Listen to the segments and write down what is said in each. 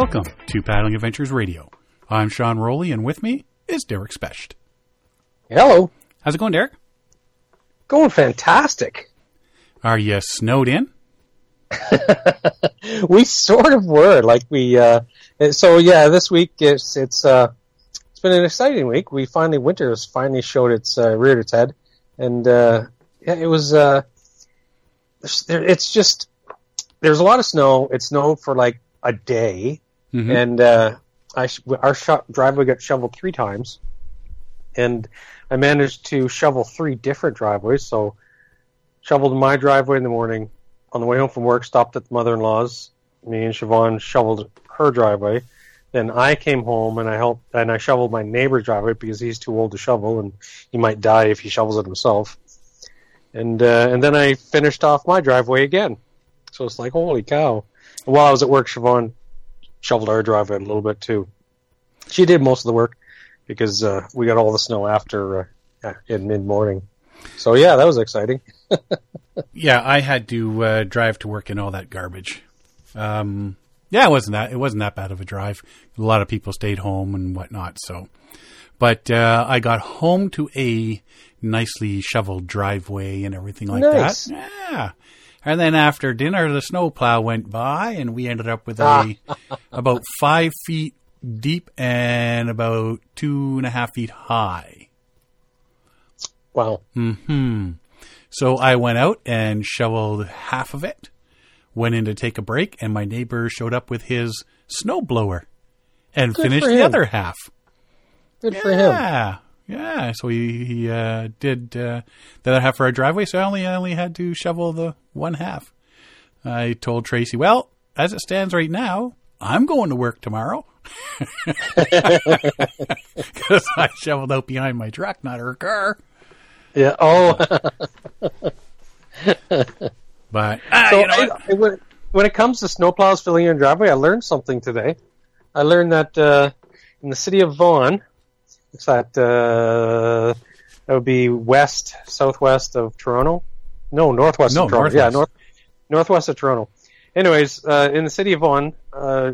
Welcome to Paddling Adventures Radio. I'm Sean Rowley, and with me is Derek Specht. Hello. How's it going, Derek? Going fantastic. Are you snowed in? we sort of were like we. Uh, so yeah, this week it's it's uh, it's been an exciting week. We finally winter has finally showed its uh, reared its head, and uh, yeah, it was. Uh, it's just there's a lot of snow. It snowed for like a day, Mhm. and uh, I our driveway got shoveled three times, and I managed to shovel three different driveways. So shoveled my driveway in the morning. On the way home from work, stopped at the mother-in-law's. Me and Siobhan shoveled her driveway. Then I came home and I helped and I shoveled my neighbor's driveway because he's too old to shovel and he might die if he shovels it himself. And uh, and then I finished off my driveway again. So it's like holy cow. And while I was at work, Siobhan shoveled our driveway a little bit too. She did most of the work because uh, we got all the snow after uh, in mid morning. So yeah, that was exciting. Yeah, I had to uh, drive to work in all that garbage. Um, yeah, it wasn't that it wasn't that bad of a drive. A lot of people stayed home and whatnot. So, but uh, I got home to a nicely shoveled driveway and everything like Nice. that. Yeah. And then after dinner, the snowplow went by, and we ended up with a about five feet deep and about two and a half feet high. Wow. Hmm. So I went out and shoveled half of it. Went in to take a break, and my neighbor showed up with his snowblower and Good finished the other half. Good for him. Yeah. So he he uh, did uh, the other half for our driveway. So I only I only had to shovel the one half. I told Tracy, well, as it stands right now, I'm going to work tomorrow because I shoveled out behind my truck, not her car. Yeah. Oh. But ah, so you know I. I- when, when it comes to snowplows filling your driveway, I learned something today. I learned that uh, in the city of Vaughan, it's that uh, that would be west, southwest of Toronto. No, northwest No, of Toronto. northwest. Yeah, north, northwest of Toronto. Anyways, uh, in the city of Vaughan, uh,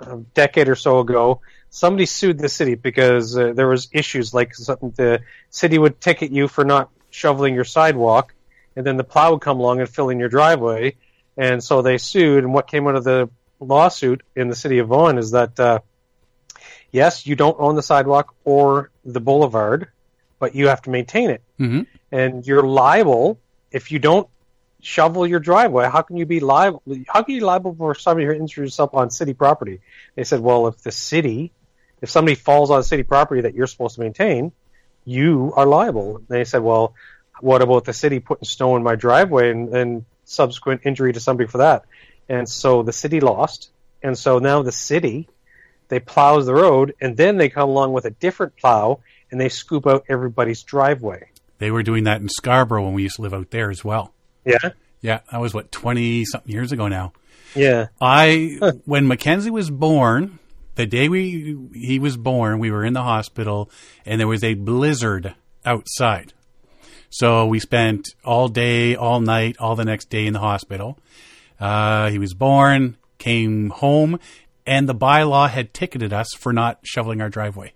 a decade or so ago, somebody sued the city because uh, there was issues like something the city would ticket you for not shoveling your sidewalk, and then the plow would come along and fill in your driveway, and so they sued. And what came out of the lawsuit in the city of Vaughan is that uh, yes, you don't own the sidewalk or the boulevard, but you have to maintain it, Mhm. and you're liable if you don't shovel your driveway. How can you be liable? How can you be liable for somebody who injures yourself on city property? They said, well, if the city, if somebody falls on city property that you're supposed to maintain, you are liable. They said, well, what about the city putting snow in my driveway and, and subsequent injury to somebody for that? And so the city lost. And so now the city, they plows the road and then they come along with a different plow and they scoop out everybody's driveway. They were doing that in Scarborough when we used to live out there as well. Yeah. Yeah, that was what twenty something years ago now. Yeah. I when Mackenzie was born, the day we he was born, we were in the hospital and there was a blizzard outside. So we spent all day, all night, all the next day in the hospital. Uh, he was born, came home, and the bylaw had ticketed us for not shoveling our driveway.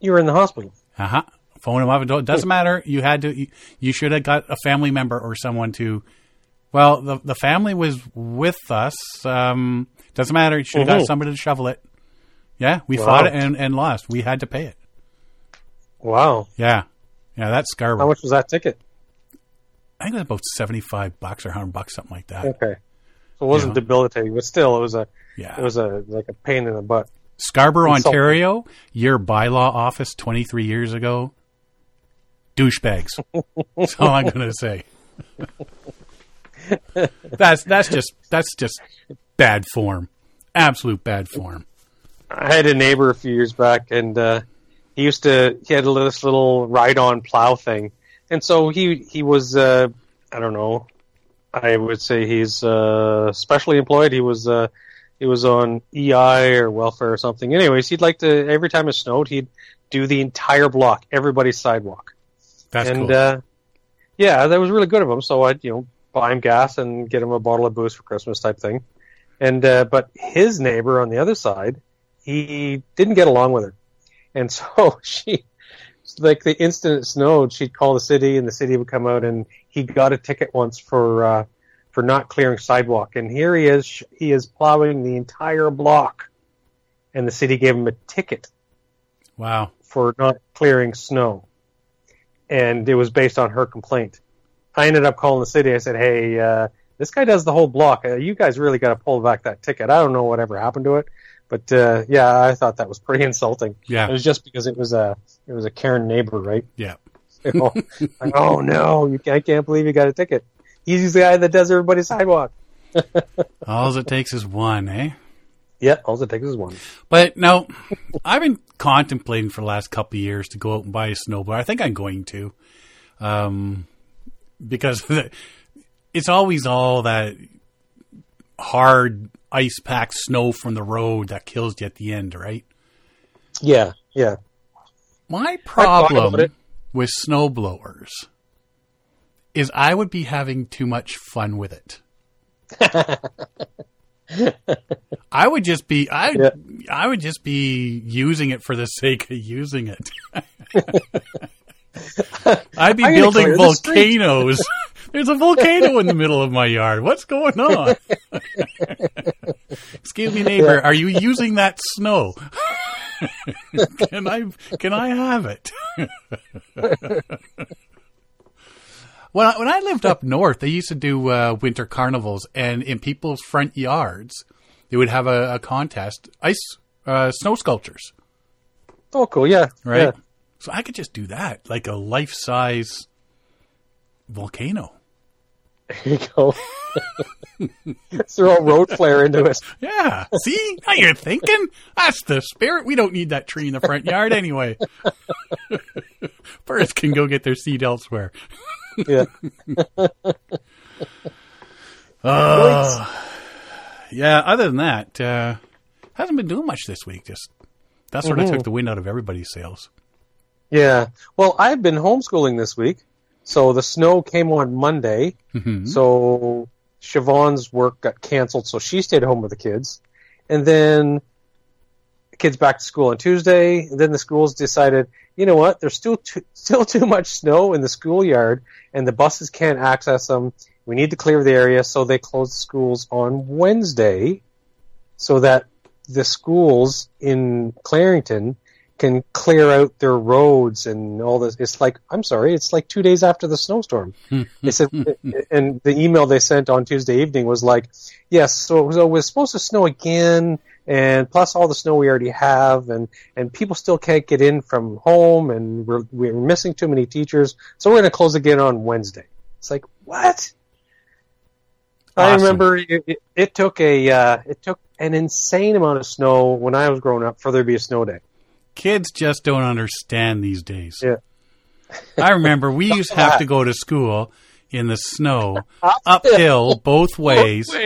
You were in the hospital. Uh huh. Phone him up. and told- Doesn't matter. You had to. You, you should have got a family member or someone to. Well, the the family was with us. Um, doesn't matter. You should have got Mhm. somebody to shovel it. Yeah, we Wow. fought it and, and lost. We had to pay it. Wow. Yeah, yeah. That's Scarborough. How much was that ticket? I think it was about seventy five bucks or hundred bucks, something like that. Okay. So it wasn't Yeah. debilitating, but still, it was a Yeah. it was a like a pain in the butt. Scarborough, Insulting. Ontario. Your bylaw office twenty three years ago. Douchebags. That's all I'm going to say. that's that's just that's just bad form. Absolute bad form. I had a neighbor a few years back, and uh, he used to he had this little ride-on plow thing, and so he he was uh, I don't know, I would say he's uh, specially employed. He was uh, he was on EI or welfare or something. Anyways, he'd like to every time it snowed, he'd do the entire block, everybody's sidewalk. That's and cool. uh, yeah, that was really good of him. So I'd you know buy him gas and get him a bottle of booze for Christmas type thing. and uh, but his neighbor on the other side, he didn't get along with her, and so she, like the instant it snowed, she'd call the city, and the city would come out, and he got a ticket once for uh, for not clearing sidewalk, and here he is, he is plowing the entire block, and the city gave him a ticket Wow. for not clearing snow. And it was based on her complaint. I ended up calling the city. I said, hey, uh, this guy does the whole block. Uh, you guys really got to pull back that ticket. I don't know whatever happened to it. But, uh, yeah, I thought that was pretty insulting. Yeah, It was just because it was a, it was a Karen neighbor, right? Yeah. You know, like, oh no, you can't, I can't believe you got a ticket. He's the guy that does everybody's sidewalk. All it takes is one, eh? Yeah, all it takes is one. But now, I've been contemplating for the last couple of years to go out and buy a snowboard. I think I'm going to, um, because it's always all that hard ice packed snow from the road that kills you at the end, right? Yeah, yeah. My problem it. with snowblowers is I would be having too much fun with it. I would just be I Yeah. I would just be using it for the sake of using it. I'd be building clear the street. volcanoes. There's a volcano in the middle of my yard. What's going on? Excuse me, neighbor. Are you using that snow? can I can I have it? when I, when I lived up north, they used to do uh, winter carnivals, and in people's front yards, they would have a, a contest, ice uh, snow sculptures, Oh, cool. Yeah, right? Yeah. So I could just do that, like a life size volcano. There you go. Throw a road flare into it. Yeah. See, now you're thinking that's the spirit. We don't need that tree in the front yard anyway. Birds can go get their seed elsewhere. Yeah. Oh, yeah. Other than that, uh, hasn't been doing much this week. Just that sort of Mhm. took the wind out of everybody's sails. Yeah. Well, I've been homeschooling this week. So the snow came on Monday. Mhm. So Siobhan's work got canceled. So she stayed home with the kids. And then the kids back to school on Tuesday. And then the schools decided, you know what? There's still too, still too much snow in the schoolyard and the buses can't access them. We need to clear the area. So they closed schools on Wednesday so that the schools in Clarington can clear out their roads and all this. It's like, I'm sorry, it's like two days after the snowstorm. they said, and the email they sent on Tuesday evening was like, yes, so, so it was supposed to snow again, and plus all the snow we already have, and, and people still can't get in from home, and we're, we're missing too many teachers, so we're going to close again on Wednesday. It's like, what? I remember it, it, it took a, uh, it took an insane amount of snow when I was growing up for there to be a snow day. Kids just don't understand these days. Yeah. I remember we used to have to go to school in the snow, Uphill. both ways.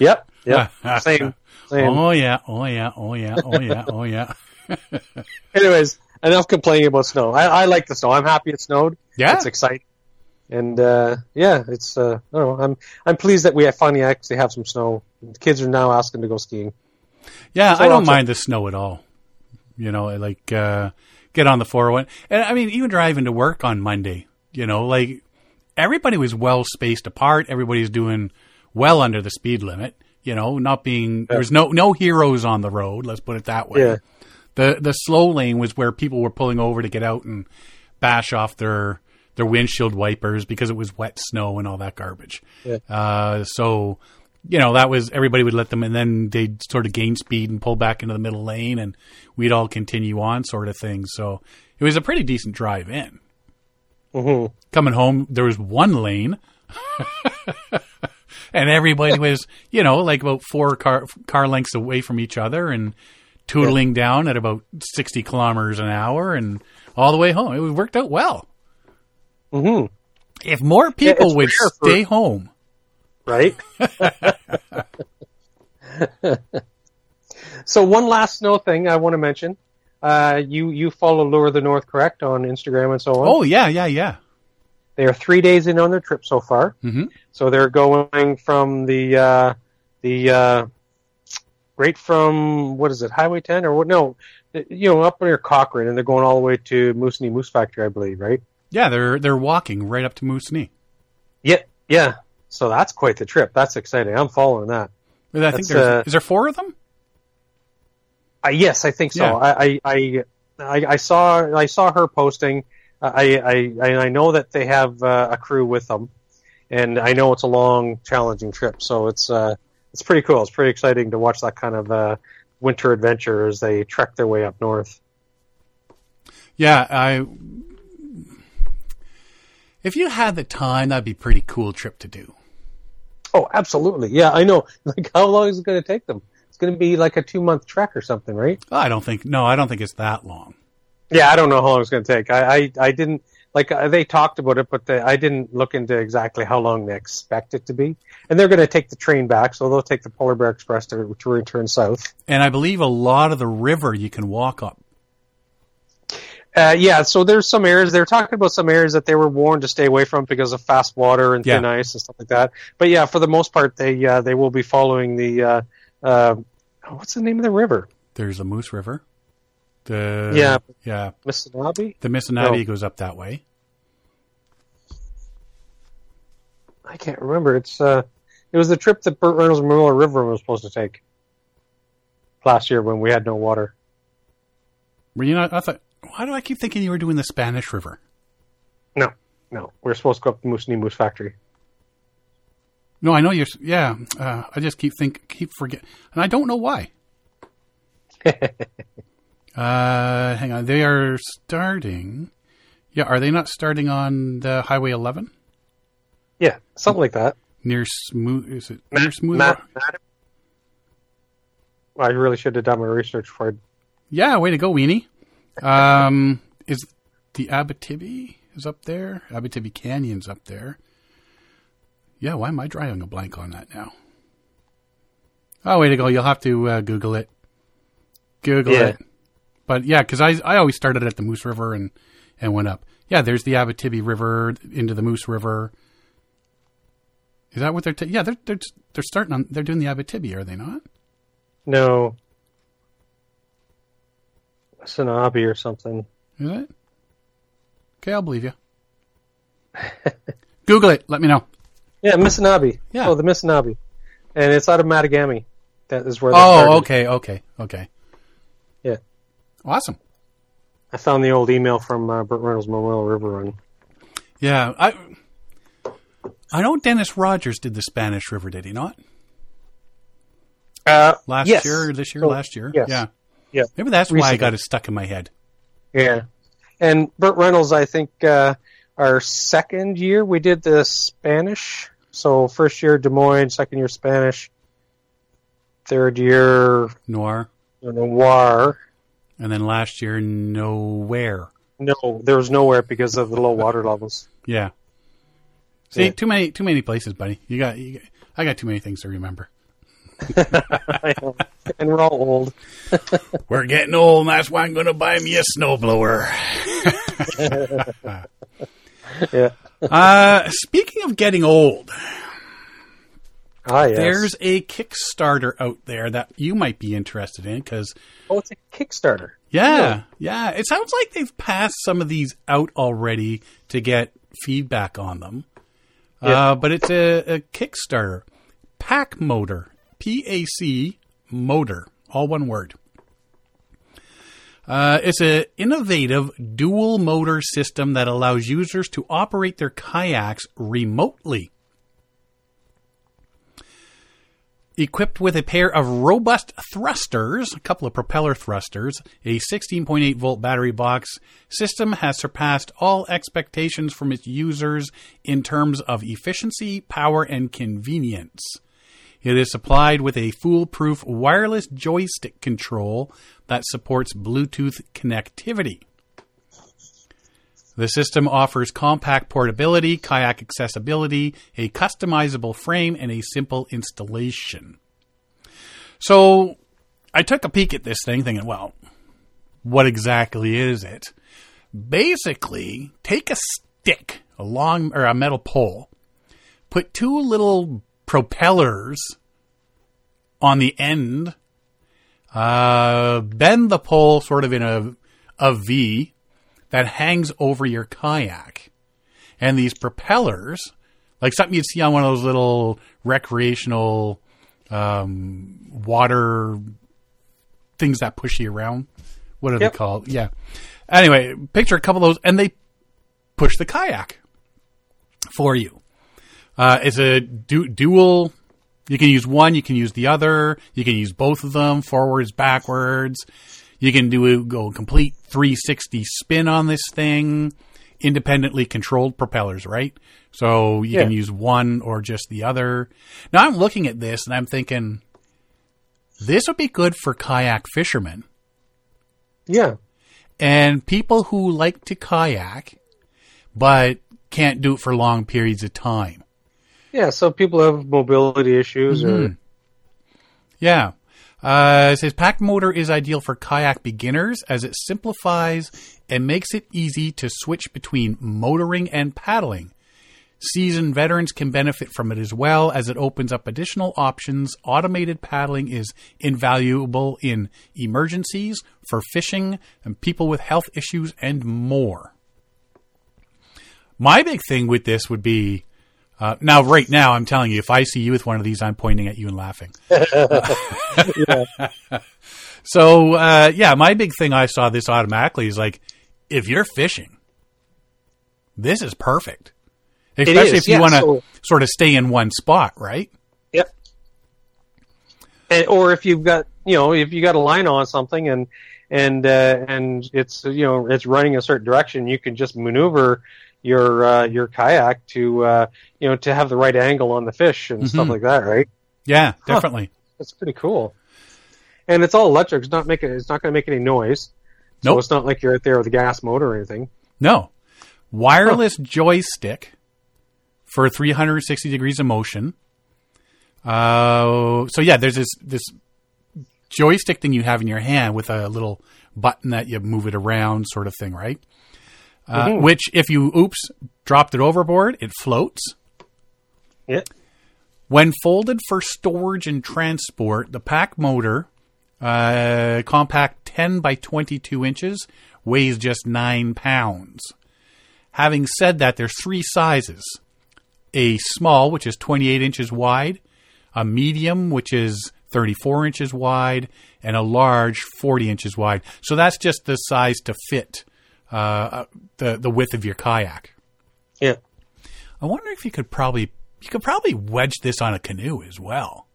Yep. Yep. Same. Same. Oh yeah, oh yeah, oh yeah, oh yeah, oh yeah. Anyways, enough complaining about snow. I, I like the snow. I'm happy it snowed. Yeah. It's exciting. And uh, yeah, it's uh, I don't know. I'm I'm pleased that we have finally actually have some snow. The kids are now asking to go skiing. Yeah, So I don't mind the snow at all. You know, like uh get on the 401. And I mean, even driving to work on Monday, you know, like everybody was well spaced apart. Everybody's doing well under the speed limit, you know, not being there was no no heroes on the road, let's put it that way. Yeah. The the slow lane was where people were pulling over to get out and bash off their their windshield wipers because it was wet snow and all that garbage. Yeah. Uh, so you know that was everybody would let them, and then they'd sort of gain speed and pull back into the middle lane, and we'd all continue on, sort of thing. So it was a pretty decent drive in. hmm Coming home, there was one lane. and everybody was, you know, like about four car car lengths away from each other and tootling down at about 60 kilometers an hour and all the way home. It worked out well. hmm If more people it's would rare for- stay home, Right. so one last snow thing I want to mention. Uh, you you follow Lure the North, correct, on Instagram and so on. oh yeah, yeah, yeah. They are three days in on their trip so far. hmm So they're going from the uh, the uh, right from what is it, Highway 10 or what? No, you know, up near Cochrane, and they're going all the way to Moosonee Moose Factory, I believe, right? Yeah, they're they're walking right up to Moose Knee. Yeah, yeah. So that's quite the trip. That's exciting. I'm following that. I think That's, there's uh, is there four of them? Uh, yes, I think so. Yeah. I, I, I, I, saw I saw her posting. I, I, I, I know that they have uh, a crew with them, and I know it's a long, challenging trip. So it's uh, it's pretty cool. It's pretty exciting to watch that kind of uh, winter adventure as they trek their way up north. Yeah, I. If you had the time, that'd be a pretty cool trip to do. Oh, absolutely. Yeah, I know. Like, how long is it going to take them? It's going to be like a two month trek or something, right? I don't think. No, I don't think it's that long. Yeah, I don't know how long it's going to take. I, I, I didn't like uh, they talked about it, but they, I didn't look into exactly how long they expect it to be. And they're going to take the train back, so they'll take the Polar Bear Express to, to return south. And I believe a lot of the river you can walk up. Uh, yeah, so there's some areas they're talking about some areas that they were warned to stay away from because of fast water and thin Yeah. ice and stuff like that. But yeah, for the most part, they uh, they will be following the uh, uh, what's the name of the river? There's a Moose River. The Yeah. yeah. Mississippi. The Missinaibi No. goes up that way. I can't remember. It's uh, it was the trip that Burt Reynolds Memorial River was supposed to take last year when we had no water. Were you not? I thought. Why do I keep thinking you were doing the Spanish River? No, no, we are supposed to go up to Moose Moose Factory. No, I know you're. Yeah, uh, I just keep think keep forget, and I don't know why. uh, hang on, they are starting. Yeah, are they not starting on the Highway 11 Yeah, something like that. near Smooth? Is it near Smooth? Matt, Matt- I really should have done my research for. Yeah, way to go, Weenie. Um, is the Abitibi is up there? Abitibi Canyon's up there. Yeah, why am I drawing a blank on that now? Oh, way to go! You'll have to uh, Google it. Google Yeah. it. But yeah, because I I always started at the Moose River and and went up. Yeah, there's the Abitibi River into the Moose River. Is that what they're? ta yeah, they're they're they're starting on. They're doing the Abitibi, are they not? No, Sanabi or something. Is it? Okay, I'll believe you. Google it. Let me know. Yeah, Missinaibi. Yeah. Oh, the Missinaibi, and it's out of Matagami. That is where. they Oh, okay, okay, okay. Yeah. Awesome. I found the old email from uh, Burt Reynolds Memorial River Run. Yeah, I I know Dennis Rogers did the Spanish River, did he not? Uh, Last yes. year, or this year, Oh, last year. yes. Yeah. Yeah. Maybe that's why I got it stuck in my head. Yeah, and Burt Reynolds, I think uh, our second year we did the Spanish. So first year Dumoine, second year Spanish, third year Noir. Noir. And then last year, nowhere. No, there was nowhere because of the low water levels. Yeah. See, Yeah. too many, too many places, buddy. You got, you got, I got too many things to remember. And we're all old. We're getting old, and that's why I'm going to buy me a snowblower. Yeah. uh, speaking of getting old, Ah, yes. there's a Kickstarter out there that you might be interested in because oh, it's a Kickstarter. Yeah, yeah. It sounds like they've passed some of these out already to get feedback on them. Yeah. Uh, but it's a, a Kickstarter. PacMotor. P A C Motor. All one word. Uh, it's an innovative dual motor system that allows users to operate their kayaks remotely. Equipped with a pair of robust thrusters, a couple of propeller thrusters, a 16.8 volt battery box, system has surpassed all expectations from its users in terms of efficiency, power, and convenience. It is supplied with a foolproof wireless joystick control that supports Bluetooth connectivity. The system offers compact portability, kayak accessibility, a customizable frame, and a simple installation. So I took a peek at this thing thinking, well, what exactly is it? Basically, take a stick, a long or a metal pole, put two little propellers on the end, uh, bend the pole sort of in a, a V that hangs over your kayak. And these propellers, like something you'd see on one of those little recreational um, water things that push you around. What are Yep. they called? Yeah. Anyway, picture a couple of those, and they push the kayak for you. Uh, it's a du- dual. You can use one. You can use the other. You can use both of them, forwards, backwards. You can do a go a complete 360 spin on this thing. Independently controlled propellers, right? So you can use one or just the other. Now I'm looking at this and I'm thinking, this would be good for kayak fishermen Yeah. and people who like to kayak but can't do it for long periods of time. Yeah. So people have mobility issues or Yeah. Uh, it says PacMotor is ideal for kayak beginners as it simplifies and makes it easy to switch between motoring and paddling. Seasoned veterans can benefit from it as well as it opens up additional options. Automated paddling is invaluable in emergencies, for fishing, and people with health issues, and more. My big thing with this would be uh, now, right now, I'm telling you, if I see you with one of these, I'm pointing at you and laughing. So, uh, yeah, my big thing I saw this automatically is like, if you're fishing, this is perfect. Especially is, if you yeah, want to so- sort of stay in one spot, right? Yep. And, or if you've got, you know, if you got a line on something and and uh, and it's you know it's running a certain direction, you can just maneuver your uh, your kayak to uh, you know to have the right angle on the fish and stuff Mhm. like that, right? Yeah, definitely. That's pretty cool. And it's all electric. It's not making. It's not going to make any noise. No, Nope. it's not like you're out there with a gas motor or anything. No. Wireless joystick for 360 degrees of motion. Uh, so yeah, there's this this joystick thing you have in your hand with a little button that you move it around, sort of thing, right? Uh, Mhm. Which, if you oops dropped it overboard, it floats. Yeah. When folded for storage and transport, the PacMotor, uh, compact 10 by 22 inches, weighs just 9 pounds. Having said that, there's three sizes a small, which is 28 inches wide, a medium, which is 34 inches wide, and a large, 40 inches wide. So that's just the size to fit uh, the, the width of your kayak. Yeah. I wonder if you could probably you could probably wedge this on a canoe as well.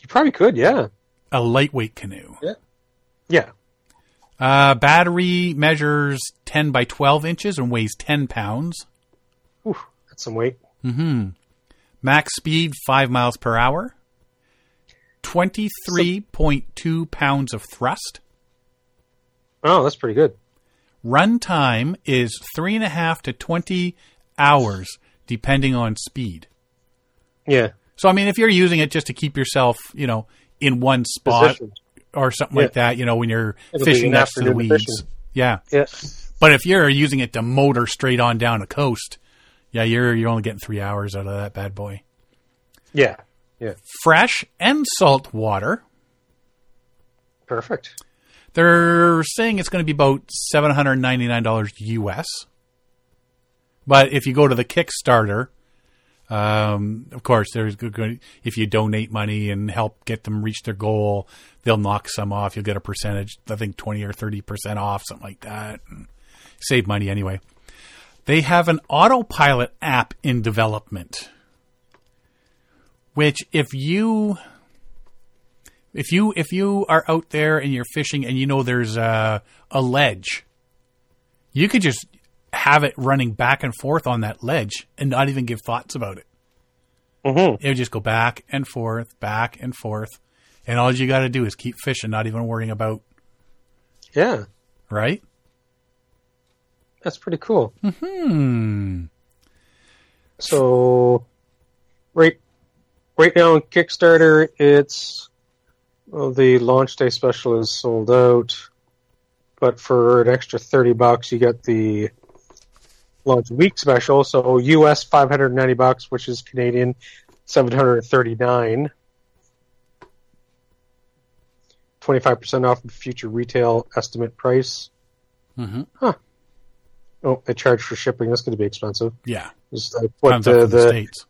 You probably could. Yeah. A lightweight canoe. Yeah. Yeah. Uh, battery measures 10 by 12 inches and weighs 10 pounds. Ooh, that's some weight. Hmm. Max speed 5 miles per hour. 23.2 pounds of thrust. Oh, that's pretty good. Run time is 3.5 to 20 hours, depending on speed. Yeah. So, I mean, if you're using it just to keep yourself, you know, in one spot Position. or something Yeah. like that, you know, when you're It'll fishing next to the weeds. fishing. Yeah. Yeah. But if you're using it to motor straight on down the coast, yeah, you're you're only getting three hours out of that bad boy. Yeah. Yeah. Fresh and salt water. Perfect. They're saying it's going to be about seven hundred ninety nine dollars US. But if you go to the Kickstarter, um, of course, there's if you donate money and help get them reach their goal, they'll knock some off. You'll get a percentage, I think twenty or thirty percent off, something like that. And save money anyway. They have an autopilot app in development, which if you if you if you are out there and you're fishing and you know there's a, a ledge, you could just have it running back and forth on that ledge and not even give thoughts about it. Mm-hmm. It would just go back and forth, back and forth, and all you got to do is keep fishing, not even worrying about Yeah. right. That's pretty cool. Hmm. So, right, right now on Kickstarter, it's well, the launch day special is sold out, but for an extra thirty bucks, you get the launch week special. So US 590 bucks, which is Canadian 739. 25% off the future retail estimate price. hmm Oh, they charge for shipping. That's going to be expensive. Yeah. Just like what the, the, the, States.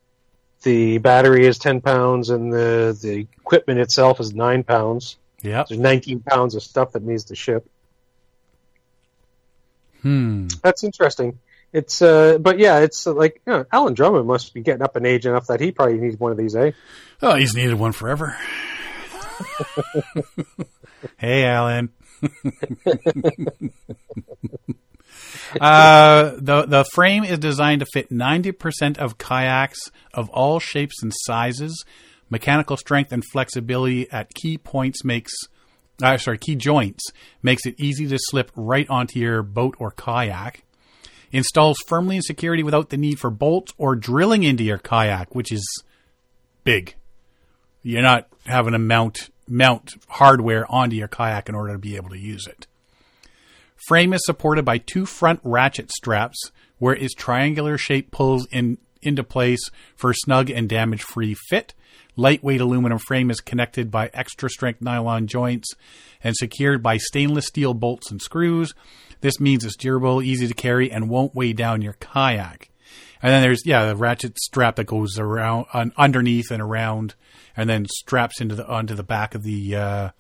The battery is 10 pounds and the, the equipment itself is 9 pounds. Yeah, There's 19 pounds of stuff that needs to ship. Hmm. That's interesting. It's uh, but yeah, it's like you know, Alan Drummond must be getting up in age enough that he probably needs one of these, eh? Oh, he's needed one forever. hey, Alan. uh, the the frame is designed to fit ninety percent of kayaks of all shapes and sizes. Mechanical strength and flexibility at key points makes, uh, sorry, key joints makes it easy to slip right onto your boat or kayak. Installs firmly and security without the need for bolts or drilling into your kayak, which is big. You're not having to mount mount hardware onto your kayak in order to be able to use it. Frame is supported by two front ratchet straps, where its triangular shape pulls in into place for snug and damage-free fit. Lightweight aluminum frame is connected by extra strength nylon joints and secured by stainless steel bolts and screws. This means it's durable, easy to carry, and won't weigh down your kayak. And then there's yeah the ratchet strap that goes around un, underneath and around, and then straps into the onto the back of the uh,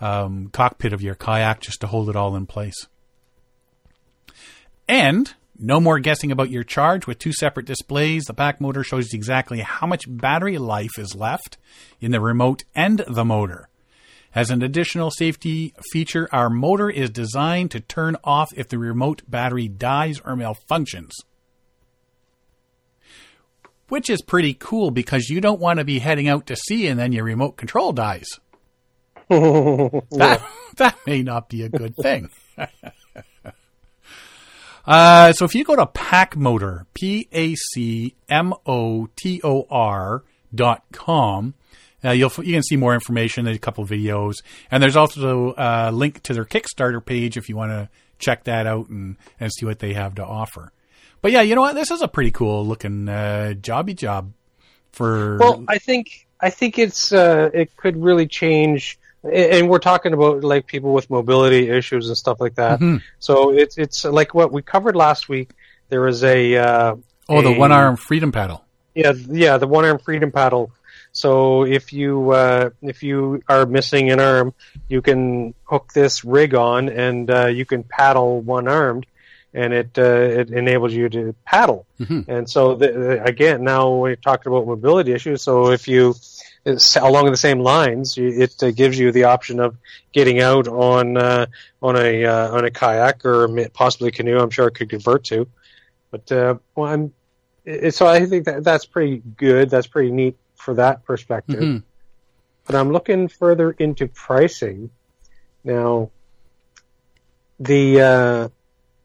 um, cockpit of your kayak just to hold it all in place. And no more guessing about your charge with two separate displays. The PacMotor shows you exactly how much battery life is left in the remote and the motor. As an additional safety feature, our motor is designed to turn off if the remote battery dies or malfunctions. Which is pretty cool because you don't want to be heading out to sea and then your remote control dies. That, that may not be a good thing. uh, so if you go to PacMotor, P A C M O T O R dot com, uh, you'll you can see more information. There's a couple of videos, and there's also a link to their Kickstarter page if you want to check that out and, and see what they have to offer. But yeah, you know what? This is a pretty cool looking uh, jobby job for. Well, I think I think it's uh, it could really change, and we're talking about like people with mobility issues and stuff like that. Mhm. So it's it's like what we covered last week. There is a uh, oh, the one arm freedom paddle. Yeah, yeah, the one arm freedom paddle. So if you uh, if you are missing an arm, you can hook this rig on, and uh, you can paddle one armed, and it uh, it enables you to paddle. Mhm. And so the, again, now we're talking about mobility issues. So if you along the same lines, it uh, gives you the option of getting out on uh, on a uh, on a kayak or possibly canoe. I'm sure it could convert to. But uh, well, I'm it, so I think that that's pretty good. That's pretty neat for that perspective. Mhm. But I'm looking further into pricing now. The uh,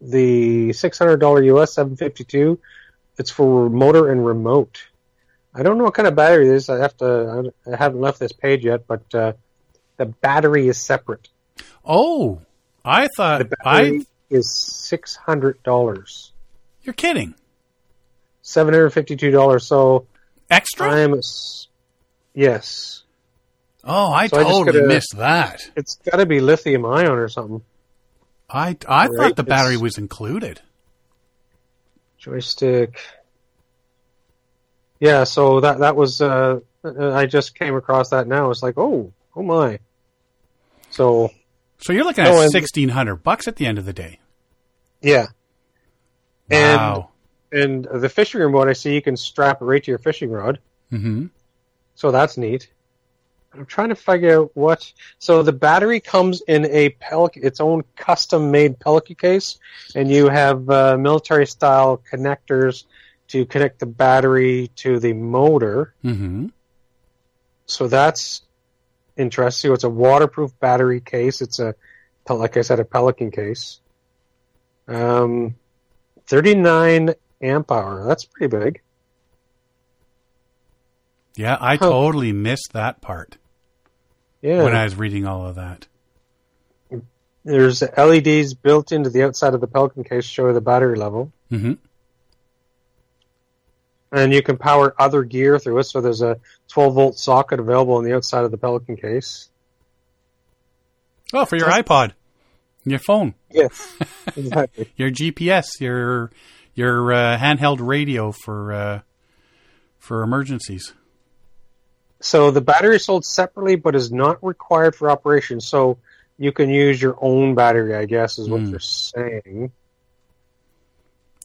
the six hundred dollar US seven fifty two. It's for motor and remote. I don't know what kind of battery it is. I have to. I haven't left this page yet, but uh, the battery is separate. Oh, I thought The battery I. is six hundred dollars, You're kidding. seven hundred fifty two dollars. So Extra? I'm yes. oh, I So I totally gotta- missed that. It's got to be lithium ion or something. I I Right, thought the battery it's- was included. joystick. Yeah, so that that was uh, uh, I just came across that now. It's like, oh, oh my. So So you're looking at sixteen hundred bucks at the end of the day. yeah, And- Wow. and the fishing remote I see you can strap it right to your fishing rod. hmm So that's neat. I'm trying to figure out what. So the battery comes in a Pelican, its own custom-made Pelican case, and you have uh, military-style connectors to connect the battery to the motor. hmm So that's interesting. It's a waterproof battery case. It's a, like I said, a Pelican case. Um, 39 amp hour. That's pretty big. Yeah, I Huh. totally missed that part Yeah. when I was reading all of that. There's LEDs built into the outside of the Pelican case show the battery level. hmm And you can power other gear through it. So there's a 12 volt socket available on the outside of the Pelican case. Oh, for your iPod, your phone, Yes, exactly. your GPS, your your uh, handheld radio for uh, for emergencies. So the battery is sold separately, but is not required for operation. So you can use your own battery, I guess, is what Hmm. they're saying.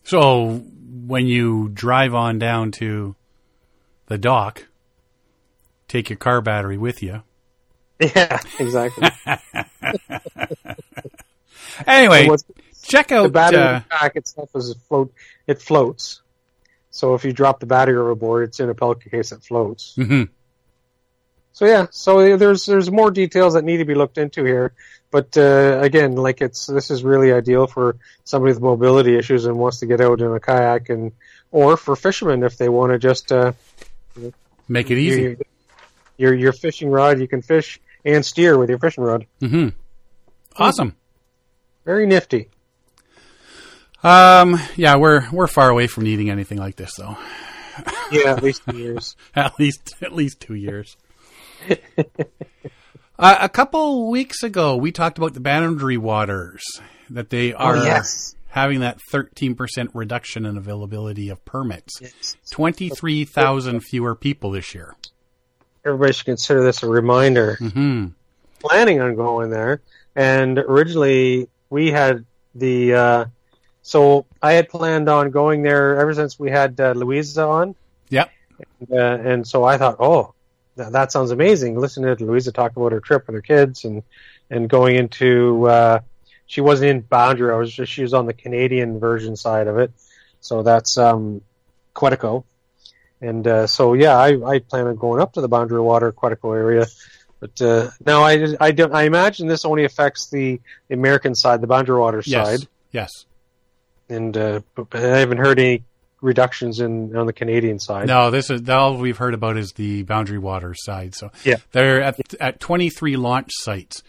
So when you drive on down to the dock, take your car battery with you. Yeah, exactly. Anyway, check the battery Uh, pack itself is float. It floats. So if you drop the battery overboard, it's in a Pelican case that floats. mhm. So yeah, so there's there's more details that need to be looked into here, but uh, again, like it's this is really ideal for somebody with mobility issues and wants to get out in a kayak, and or for fishermen if they want to just uh, Make it easy. Your, your your fishing rod, you can fish and steer with your fishing rod. hmm Awesome. Very nifty. Um, yeah, we're we're far away from needing anything like this, though. Yeah, at least two years. at least at least two years. uh, a couple weeks ago, we talked about the boundary waters that they are Oh, yes. having that thirteen percent reduction in availability of permits. Yes. Twenty three thousand fewer people this year. Everybody should consider this a reminder. hmm Planning on going there, and originally we had the. Uh, so I had planned on going there ever since we had uh, Louisa on. Yep. Uh, and so I thought, oh, that, that sounds amazing. Listening to Louisa talk about her trip with her kids and and going into, uh, she wasn't in Boundary. I was just she was on the Canadian version side of it. So that's um, Quetico. And uh, so yeah, I, I plan on going up to the Boundary Water Quetico area. But uh, now I, I don't I imagine this only affects the, the American side, the Boundary Water Yes. side, Yes. and uh, I haven't heard any reductions in on the Canadian side. No, this is all we've heard about is the boundary water side. So Yeah. they're at at 23 launch sites.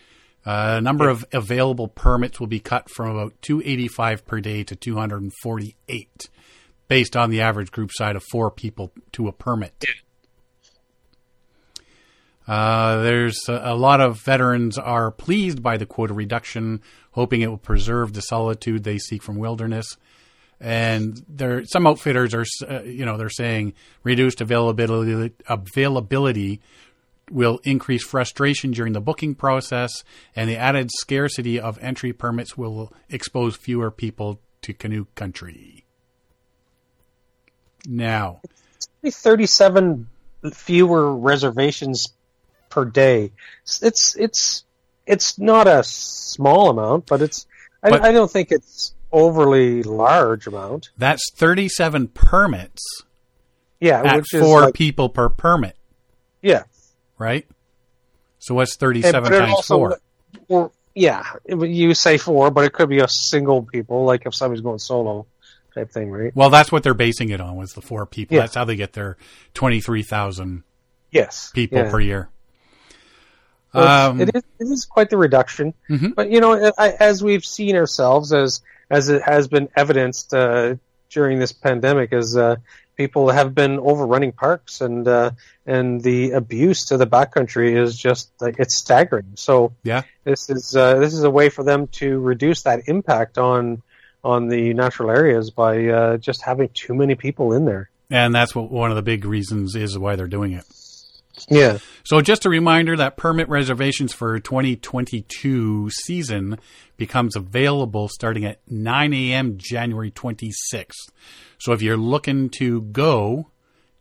Uh, number of available permits will be cut from about 285 per day to 248, based on the average group size of four people to a permit. Uh, there's a, a lot of veterans are pleased by the quota reduction, hoping it will preserve the solitude they seek from wilderness and there some outfitters are uh, you know they're saying reduced availability availability will increase frustration during the booking process and the added scarcity of entry permits will expose fewer people to canoe country now 37 fewer reservations per day. It's it's it's not a small amount, but it's I, But- I don't think it's overly large amount. that's 37 permits Yeah, at which is four like, people per permit yeah. right so what's 37 but it times also- 4 Or yeah, you say four, but it could be a single people, like if somebody's going solo type thing, right? well that's what they're basing it on was the four people Yeah. that's how they get their 23,000 Yes, people yeah. per year Um, it is it is quite the reduction, Mhm. but you know, I, as we've seen ourselves, as as it has been evidenced uh, during this pandemic, as uh, people have been overrunning parks and uh, and the abuse to the backcountry is just like it's staggering. So Yeah. this is uh, this is a way for them to reduce that impact on on the natural areas by uh, just having too many people in there. And that's what one of the big reasons is why they're doing it. Yeah. So just a reminder that permit reservations for 2022 season becomes available starting at 9 a.m. January 26th. So if you're looking to go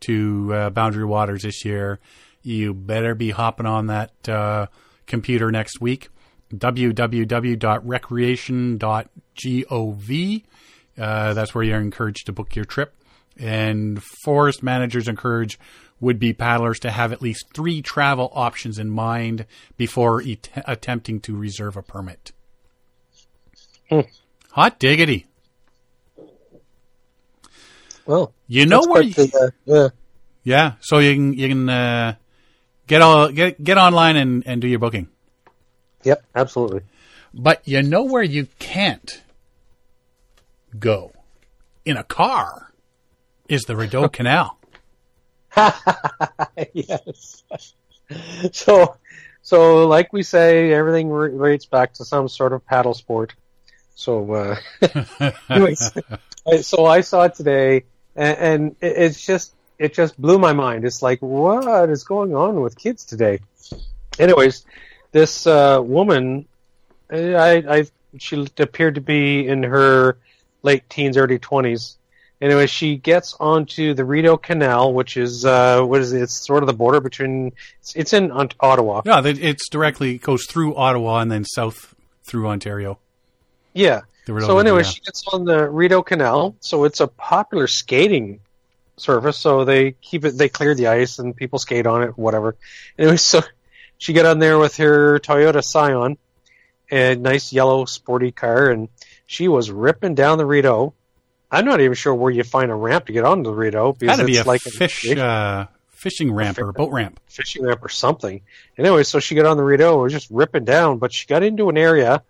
to uh, Boundary Waters this year, you better be hopping on that uh, computer next week. www.recreation.gov. Uh, that's where you're encouraged to book your trip. And forest managers encourage would be paddlers to have at least three travel options in mind before et- attempting to reserve a permit. Hmm. Hot diggity. Well, You know where you, the, uh, yeah. yeah, so you can you can uh, get all get get online and, and do your booking. Yep, absolutely. But you know where you can't go in a car is the Rideau Canal. yes. So, so like we say, everything relates back to some sort of paddle sport. So, uh, anyways, so I saw it today, and, and it- it's just it just blew my mind. It's like, what is going on with kids today? Anyways, this uh, woman, I, I she appeared to be in her late teens, early twenties. Anyway, she gets onto the Rideau Canal, which is uh, what is it? It's sort of the border between. It's, it's in Ottawa. Yeah, it's directly goes through Ottawa and then south through Ontario. Yeah. So anyway, she gets on the Rideau Canal. So it's a popular skating surface. So they keep it, they clear the ice and people skate on it, whatever. Anyway, so she got on there with her Toyota Scion, a nice yellow sporty car, and she was ripping down the Rideau. I'm not even sure where you find a ramp to get onto the Rideau because Had to be it's a like fish a uh, fishing ramp or a boat ramp. fishing ramp or something. Anyway, so she got on the Rideau, it was just ripping down, but she got into an area,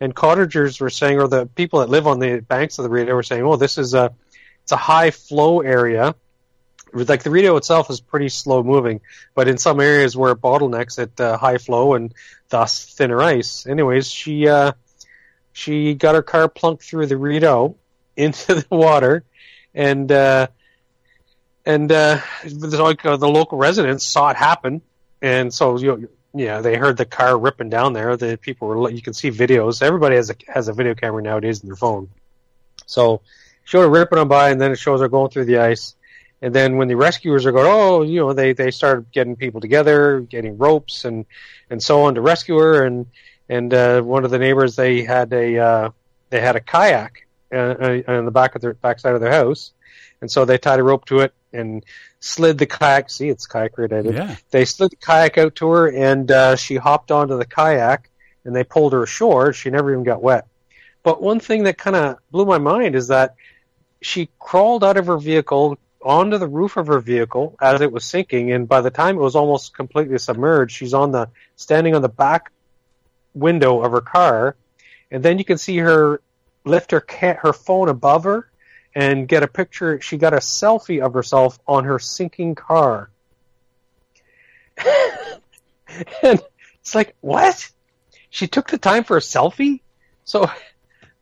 and cottagers were saying, or the people that live on the banks of the Rideau were saying, "Oh, this is a it's a high flow area." Like the Rideau itself is pretty slow moving, but in some areas where it bottlenecks at uh, high flow and thus thinner ice. Anyways, she uh, she got her car plunked through the Rideau into the water, and uh, and uh, the, like, uh, the local residents saw it happen, and so you know, yeah, they heard the car ripping down there. The people were you can see videos. Everybody has a has a video camera nowadays in their phone, so showed her ripping on by, and then it shows her going through the ice. And then when the rescuers are going, oh, you know, they they started getting people together, getting ropes and and so on to rescue her. And and uh, one of the neighbors they had a uh, they had a kayak uh, uh, on the back of their backside of their house, and so they tied a rope to it and slid the kayak. See, it's kayak related. Yeah. They slid the kayak out to her, and uh, she hopped onto the kayak, and they pulled her ashore. She never even got wet. But one thing that kind of blew my mind is that she crawled out of her vehicle onto the roof of her vehicle as it was sinking, and by the time it was almost completely submerged, she's on the standing on the back window of her car, and then you can see her lift her ca- her phone above her and get a picture. She got a selfie of herself on her sinking car. and it's like, what? She took the time for a selfie? So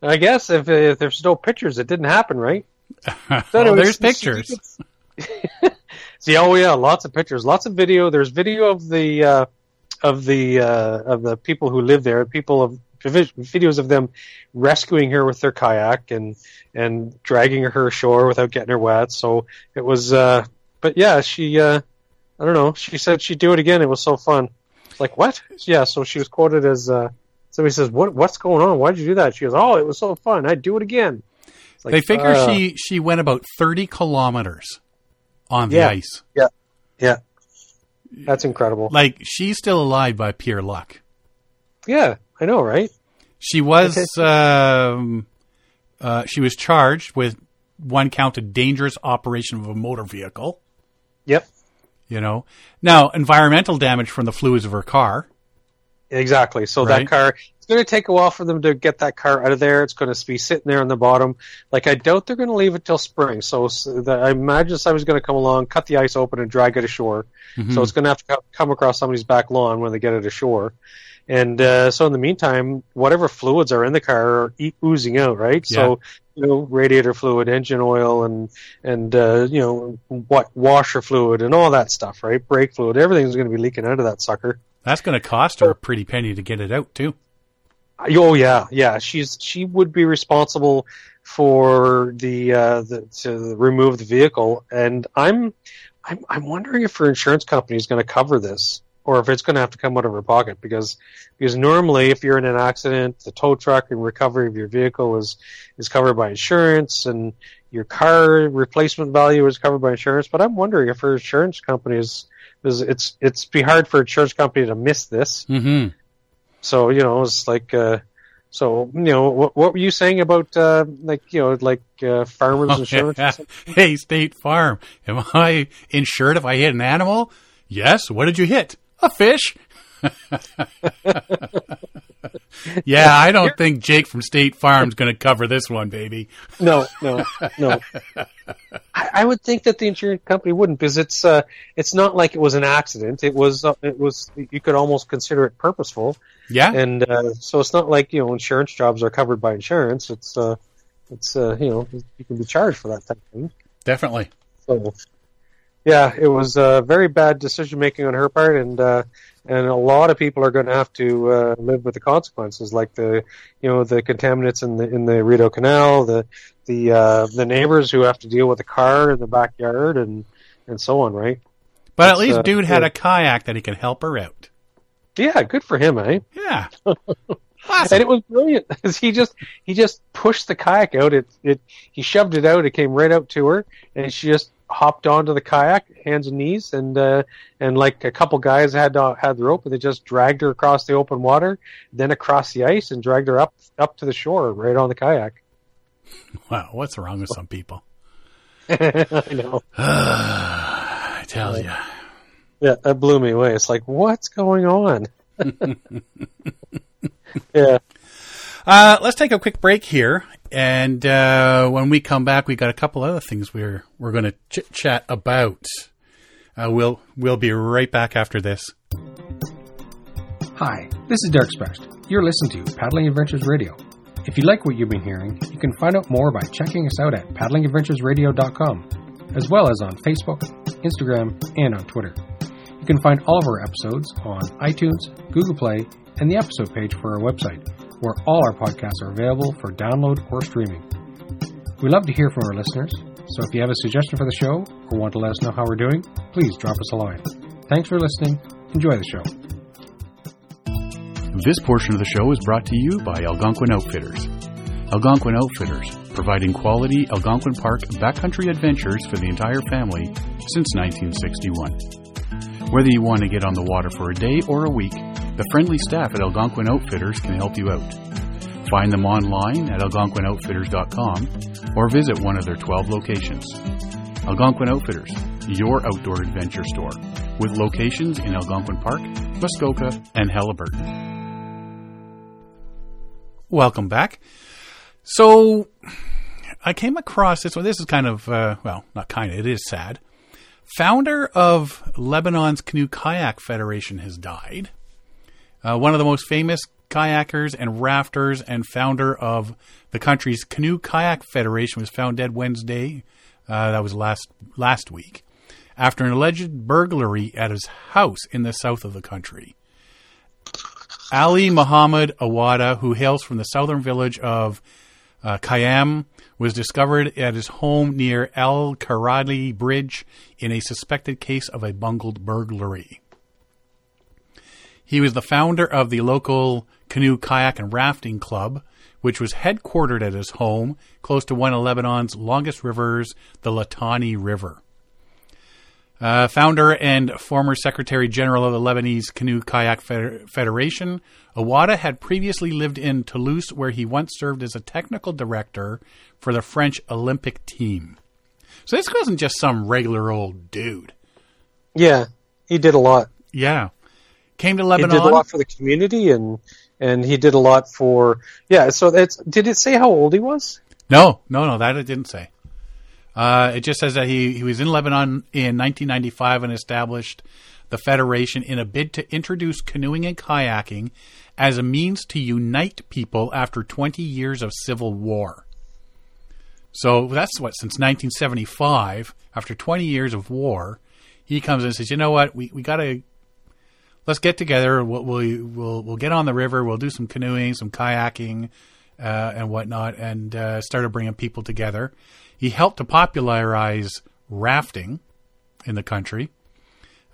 I guess if, if there's no pictures, it didn't happen, right? well, anyways, there's pictures. See, oh yeah, lots of pictures, lots of video. There's video of the uh, of the uh, of the people who live there. People of videos of them rescuing her with their kayak and and dragging her ashore without getting her wet. So it was, uh, but yeah, she, uh, I don't know. She said she'd do it again. It was so fun. Like what? Yeah. So she was quoted as uh, somebody says, "What what's going on? Why'd you do that?" She goes, "Oh, it was so fun. I'd do it again." Like, They figure uh, she she went about 30 kilometers on the ice. Yeah. Yeah, that's incredible. Like she's still alive by pure luck. Yeah, I know, right? She was um, uh, she was charged with one count of dangerous operation of a motor vehicle. Yep, You know, now environmental damage from the fluids of her car. exactly. So Right. that car, it's going to take a while for them to get that car out of there. It's going to be sitting there on the bottom. Like I doubt they're going to leave it till spring. So, s the, I imagine somebody's going to come along, cut the ice open, and drag it ashore. Mm-hmm. So it's going to have to come across somebody's back lawn when they get it ashore. And uh, so in the meantime, whatever fluids are in the car are e- oozing out, right? So you know, radiator fluid, engine oil, and and uh, you know what washer fluid and all that stuff, right? Brake fluid, everything's going to be leaking out of that sucker. That's going to cost her a pretty penny to get it out too. Oh yeah, yeah. She's she would be responsible for the uh, the to remove the vehicle, and I'm I'm I'm wondering if her insurance company is going to cover this, or if it's going to have to come out of her pocket because because normally if you're in an accident, the tow truck and recovery of your vehicle is is covered by insurance, and your car replacement value is covered by insurance. But I'm wondering if her insurance company is. is it's it's be hard for an insurance company to miss this. hmm So you know, it's like, uh, so you know, what, what were you saying about uh, like you know, like uh, farmers insurance? or something? hey, State Farm, am I insured if I hit an animal? Yes. What did you hit? A fish. yeah, I don't think Jake from State Farm's going to cover this one, baby. No, no, no. I, I would think that the insurance company wouldn't because it's uh, it's not like it was an accident. It was uh, it was you could almost consider it purposeful, Yeah, and uh, so it's not like you know insurance jobs are covered by insurance. It's uh, it's uh, you know you can be charged for that type of thing. definitely. So, yeah, it was uh, very bad decision making on her part, and uh, and a lot of people are going to have to uh, live with the consequences, like the you know the contaminants in the in the Rideau Canal, the the uh, the neighbors who have to deal with the car in the backyard, and and so on, right? But at least uh, dude had yeah. a kayak that he could help her out. Yeah, good for him, eh? Yeah. And it was brilliant 'cause he just he just pushed the kayak out. It it he shoved it out. It came right out to her, and she just hopped onto the kayak, hands and knees, and uh, and like a couple guys had uh, had the rope, and they just dragged her across the open water, then across the ice, and dragged her up up to the shore, right on the kayak. Wow, what's wrong with some people? I know. I tell you. Yeah, that blew me away. It's like, what's going on? yeah. Uh, let's take a quick break here, and uh, when we come back, we got a couple other things we're we're going to chit chat about. Uh, we'll we'll be right back after this. Hi, this is Derek Sprest. You're listening to Paddling Adventures Radio. If you like what you've been hearing, you can find out more by checking us out at paddlingadventuresradio.com, as well as on Facebook, Instagram, and on Twitter. You can find all of our episodes on iTunes, Google Play, and the episode page for our website, where all our podcasts are available for download or streaming. We love to hear from our listeners, so if you have a suggestion for the show or want to let us know how we're doing, please drop us a line. Thanks for listening. Enjoy the show. This portion of the show is brought to you by Algonquin Outfitters. Algonquin Outfitters, providing quality Algonquin Park backcountry adventures for the entire family since 1961. Whether you want to get on the water for a day or a week, the friendly staff at Algonquin Outfitters can help you out. Find them online at algonquinoutfitters.com or visit one of their 12 locations. Algonquin Outfitters, your outdoor adventure store, with locations in Algonquin Park, Muskoka, and Haliburton. Welcome back. So, I came across this one. This is kind of, uh, well, not kind of, it is sad. Founder of Lebanon's Canoe Kayak Federation has died. Uh, one of the most famous kayakers and rafters and founder of the country's Canoe Kayak Federation was found dead Wednesday. Uh, that was last last week after an alleged burglary at his house in the south of the country. Ali Muhammad Awada, who hails from the southern village of uh, Khiam, was discovered at his home near Al Karadi Bridge in a suspected case of a bungled burglary. He was the founder of the local canoe, kayak, and rafting club, which was headquartered at his home close to one of Lebanon's longest rivers, the Litani River. Uh, founder and former Secretary General of the Lebanese Canoe Kayak Feder- Federation, Awada had previously lived in Toulouse, where he once served as a technical director for the French Olympic team. So this wasn't just some regular old dude. Yeah, he did a lot. Yeah. Came to He Lebanon. did a lot for the community, and and he did a lot for yeah. So that's did it say how old he was? No, no, no, that it didn't say. Uh, it just says that he, he was in Lebanon in 1995 and established the Federation in a bid to introduce canoeing and kayaking as a means to unite people after 20 years of civil war. So that's what, since 1975, after 20 years of war, he comes and says, you know what, we, we got to, let's get together, we'll, we'll, we'll, we'll get on the river, we'll do some canoeing, some kayaking, uh, and whatnot, and uh, started bringing people together. He helped to popularize rafting in the country.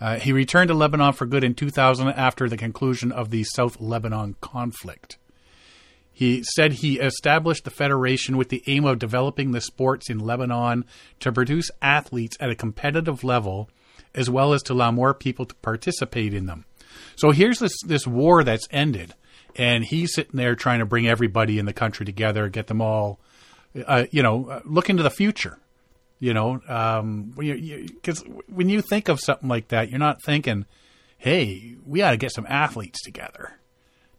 Uh, he returned to Lebanon for good in 2000 after the conclusion of the South Lebanon conflict. He said he established the federation with the aim of developing the sports in Lebanon to produce athletes at a competitive level, as well as to allow more people to participate in them. So here's this this war that's ended, and he's sitting there trying to bring everybody in the country together, get them all, uh, you know, uh, look into the future. You know, um, because when you think of something like that, you're not thinking, "Hey, we got to get some athletes together."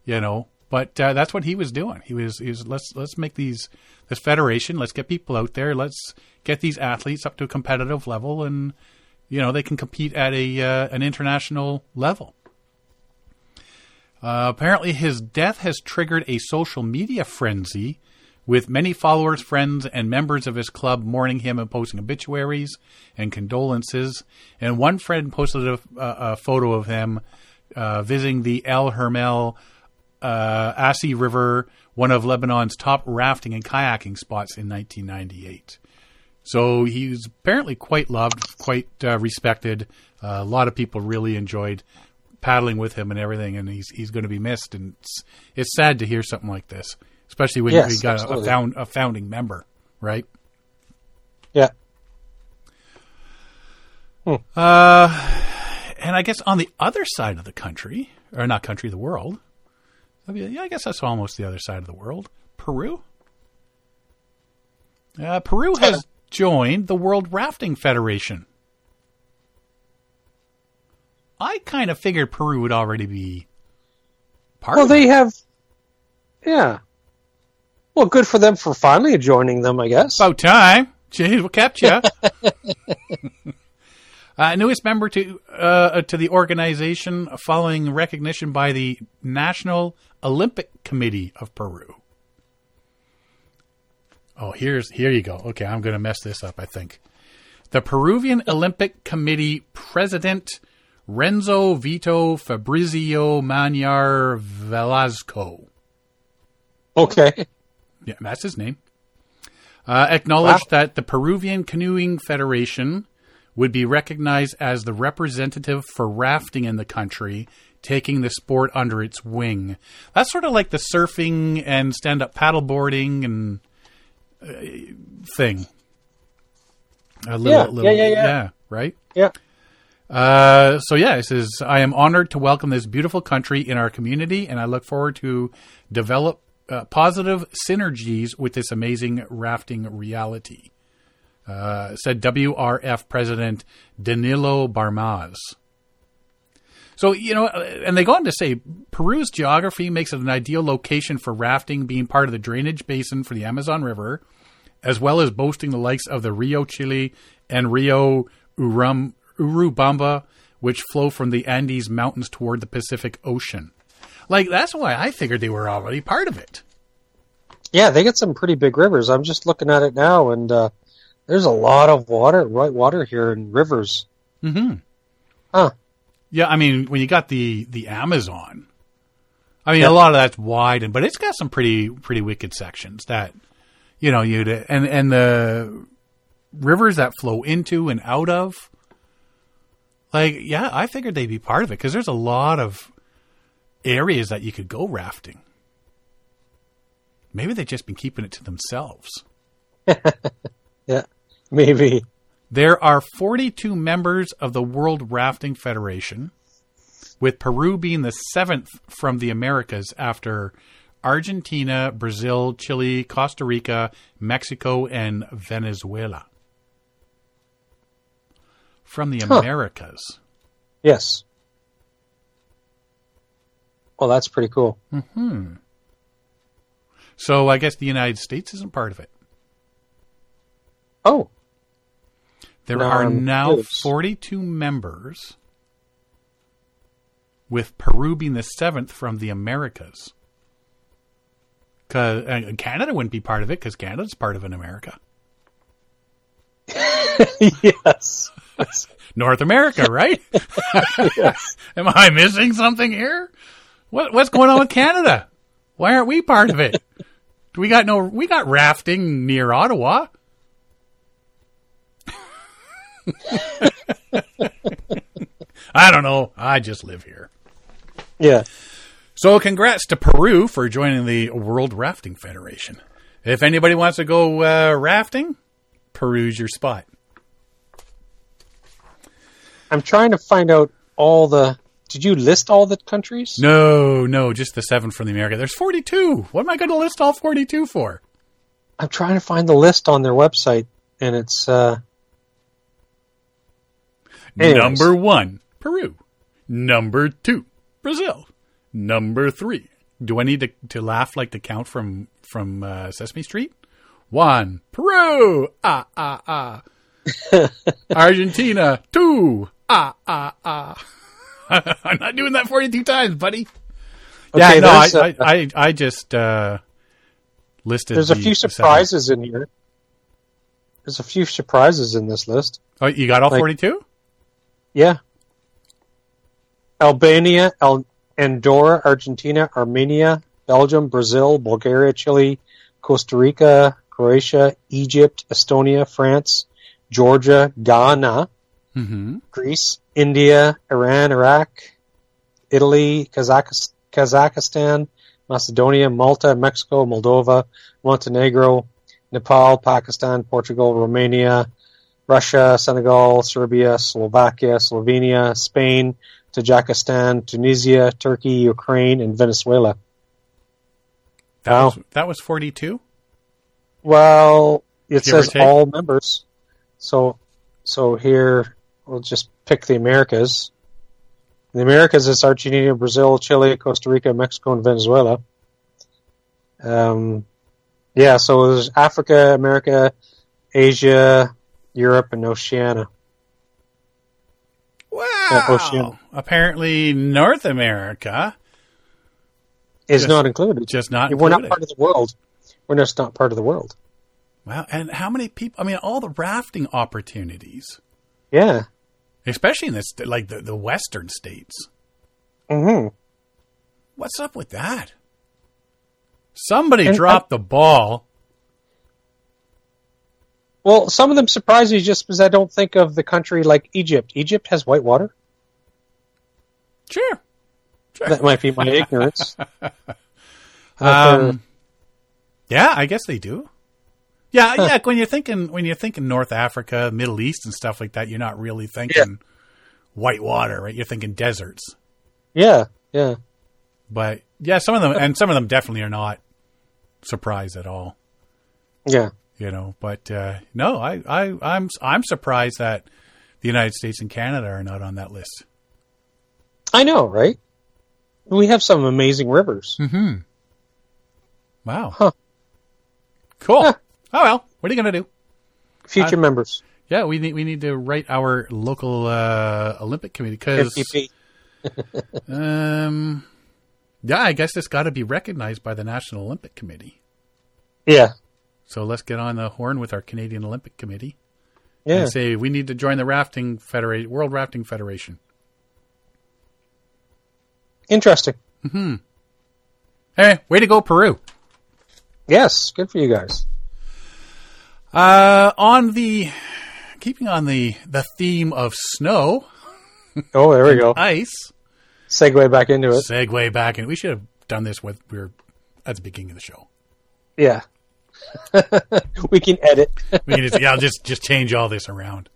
You know, But uh, that's what he was doing. He was, he was let's let's make these this federation. Let's get people out there. Let's get these athletes up to a competitive level, and you know they can compete at a uh, an international level. Uh, apparently, his death has triggered a social media frenzy, with many followers, friends, and members of his club mourning him and posting obituaries and condolences. And one friend posted a, a, photo of him uh, visiting the El Hermel uh, Assi River, one of Lebanon's top rafting and kayaking spots in 1998. So he was apparently quite loved, quite uh, respected. Uh, a lot of people really enjoyed paddling with him and everything, and he's he's going to be missed. And it's it's sad to hear something like this, especially when Yes, you got a, a, found, a founding member, right? Yeah. Uh, and I guess on the other side of the country, or not country, the world. Yeah, I guess that's almost the other side of the world. Peru. Uh, Peru has joined the World Rafting Federation. I kind of figured Peru would already be part Well, it. they have. Yeah. Well, good for them for finally joining them, I guess. About time. Jeez, what kept you? uh, newest member to uh, to the organization following recognition by the National Olympic Committee of Peru. Oh, here's here you go. Okay, I'm going to mess this up. I think the Peruvian Olympic Committee president Renzo Vito Fabrizio Manar Velasco. Okay. Yeah, that's his name. Uh, acknowledged Wow. that the Peruvian Canoeing Federation would be recognized as the representative for rafting in the country, taking the sport under its wing. That's sort of like the surfing and stand up paddleboarding and uh, thing. A little, Yeah, little, yeah, yeah, yeah. right? Yeah. Uh, so yeah, it says I am honored to welcome this beautiful country in our community, and I look forward to develop uh, positive synergies with this amazing rafting reality. Uh, said WRF President Danilo Barmaz. So you know, uh, and they go on to say Peru's geography makes it an ideal location for rafting, being part of the drainage basin for the Amazon River, as well as boasting the likes of the Rio Chili and Rio Urum, Urubamba, which flow from the Andes Mountains toward the Pacific Ocean. Like that's why I figured they were already part of it. Yeah, they got some pretty big rivers. I'm just looking at it now, and uh, there's a lot of water, right water here in rivers. Mm-hmm. Huh. Yeah, I mean, when you got the the Amazon, I mean, Yeah. a lot of that's wide, and but it's got some pretty pretty wicked sections that you know you and and the rivers that flow into and out of. Like, yeah, I figured they'd be part of it because there's a lot of areas that you could go rafting. Maybe they've just been keeping it to themselves. Yeah, maybe. There are 42 members of the World Rafting Federation, with Peru being the seventh from the Americas after Argentina, Brazil, Chile, Costa Rica, Mexico, and Venezuela. From the Huh. Americas. Yes. Well, that's pretty cool. So I guess the United States isn't part of it. Oh, There No, are I'm now curious. 42 members, with Peru being the seventh from the Americas. Cause uh, Canada wouldn't be part of it because Canada's part of an America, yes. North America, right? Am I missing something here? What what's going on with Canada? Why aren't we part of it? Do we got no? We got rafting near Ottawa. I don't know. I just live here. Yeah. So, congrats to Peru for joining the World Rafting Federation. If anybody wants to go uh, rafting, Peru's your spot. I'm trying to find out all the. Did you list all the countries? No, no, just the seven from the America. There's 42. What am I going to list all 42 for? I'm trying to find the list on their website, and it's. uh Number one, Peru. Number two, Brazil. Number three, Do I need to, to laugh like the count from from uh, Sesame Street? One, Peru, ah ah ah. Argentina, two, ah ah ah. I'm not doing that forty-two times, buddy. yeah, no, I, uh, I, I, I just uh, listed. There's a few seven. surprises in here. There's a few surprises in this list. Oh, you got all Like- forty-two? Yeah. Albania, El- Andorra, Argentina, Armenia, Belgium, Brazil, Bulgaria, Chile, Costa Rica, Croatia, Egypt, Estonia, France, Georgia, Ghana, Mm-hmm. Greece, India, Iran, Iraq, Italy, Kazakhs- Kazakhstan, Macedonia, Malta, Mexico, Moldova, Montenegro, Nepal, Pakistan, Portugal, Romania, Russia, Senegal, Serbia, Slovakia, Slovenia, Spain, Tajikistan, Tunisia, Turkey, Ukraine, and Venezuela. That Wow. was that was forty-two. Well, it Give says all members. So, so here we'll just pick the Americas. The Americas is Argentina, Brazil, Chile, Costa Rica, Mexico, and Venezuela. Um, yeah, so there's Africa, America, Asia, Europe, and Oceania. Wow. Oceania. Apparently, North America Is Just- not included. just not We're not part of the world. We're just not part of the world. Wow. And how many people? I mean, all the rafting opportunities, Yeah. especially in this, like the, the western states. hmm What's up with that? Somebody And- dropped the ball. Well, some of them surprise me just because I don't think of the country like Egypt. Egypt has white water. Sure. That might be my ignorance. Um, yeah, I guess they do. Yeah, yeah. When you're thinking when you're thinking North Africa, Middle East, and stuff like that, you're not really thinking white water, right? You're thinking deserts. yeah, yeah. But yeah, some of them and some of them definitely are not surprised at all. Yeah. You know, but uh, no, I, I I'm I'm surprised that the United States and Canada are not on that list. I know, right? We have some amazing rivers. Mm-hmm. Wow. Huh. Cool. Huh. Oh well, what are you gonna do? Future Uh, members. Yeah, we need we need to write our local uh, Olympic committee because um, yeah, I guess it's got to be recognized by the National Olympic Committee. Yeah. So let's get on the horn with our Canadian Olympic Committee Yeah. and say we need to join the rafting federation, World Rafting Federation. Interesting. Hmm. Hey, way to go, Peru! Yes. Good for you guys. Uh, on the keeping on the the theme of snow, Oh, there we go. ice. Segue back into it. Segue back, and we should have done this with we were at the beginning of the show. Yeah. we can edit. We can just, yeah, I'll just just change all this around.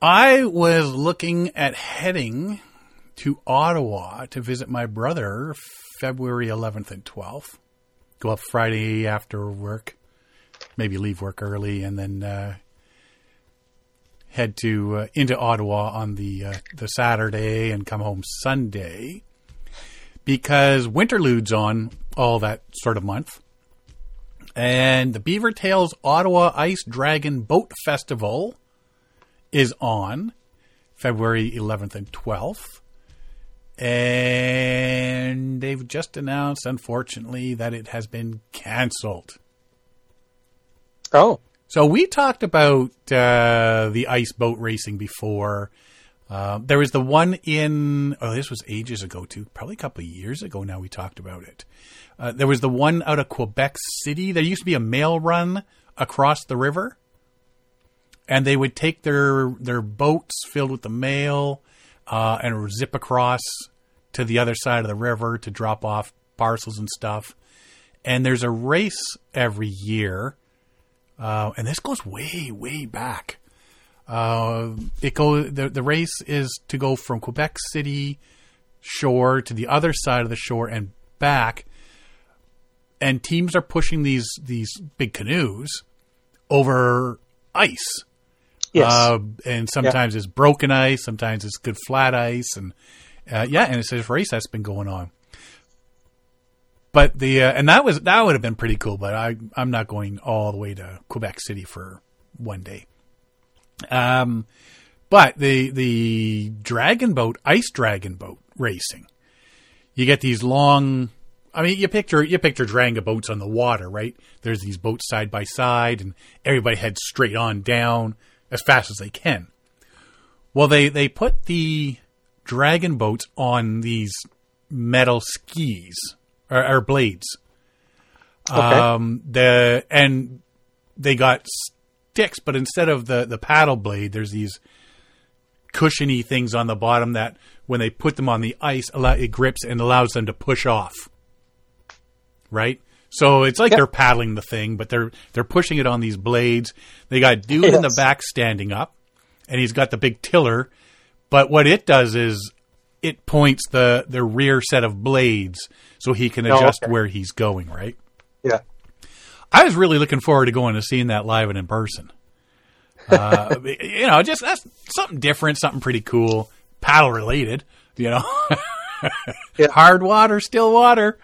I was looking at heading to Ottawa to visit my brother February 11th and 12th. Go up Friday after work, maybe leave work early, and then uh, head to uh, into Ottawa on the uh, the Saturday and come home Sunday because Winterlude's on all that sort of month. And the Beaver Tails Ottawa Ice Dragon Boat Festival is on February 11th and 12th. And they've just announced, unfortunately, that it has been canceled. Oh. So we talked about uh, the ice boat racing before. Uh, there was the one in, oh, this was ages ago too, probably a couple of years ago now we talked about it. Uh, there was the one out of Quebec City. There used to be a mail run across the river. And they would take their, their boats filled with the mail uh, and zip across to the other side of the river to drop off parcels and stuff. And there's a race every year uh, and this goes way, way back. Uh, it go the the race is to go from Quebec City shore to the other side of the shore and back. And teams are pushing these these big canoes over ice. Yes. Uh, and sometimes it's broken ice, sometimes it's good flat ice, and uh, yeah, and it's this race that's been going on. but the uh, and that was that would have been pretty cool. But I I'm not going all the way to Quebec City for one day. Um, but the the dragon boat, ice dragon boat racing, you get these long. I mean, you picture you picture dragon boats on the water, right? There's these boats side by side, and everybody heads straight on down as fast as they can. Well, they they put the dragon boats on these metal skis or, or blades. Okay. Um, the and they got sticks, but instead of the the paddle blade, there's these cushiony things on the bottom that when they put them on the ice, allow, it grips and allows them to push off. Right. So it's like Yep. they're paddling the thing, but they're they're pushing it on these blades. They got dude in the back standing up, and he's got the big tiller. But what it does is it points the the rear set of blades so he can Oh, adjust okay. where he's going. Right. Yeah. I was really looking forward to going to seeing that live and in person. Uh, you know, just that's something different, something pretty cool, paddle related. You know, Yeah. hard water, still water.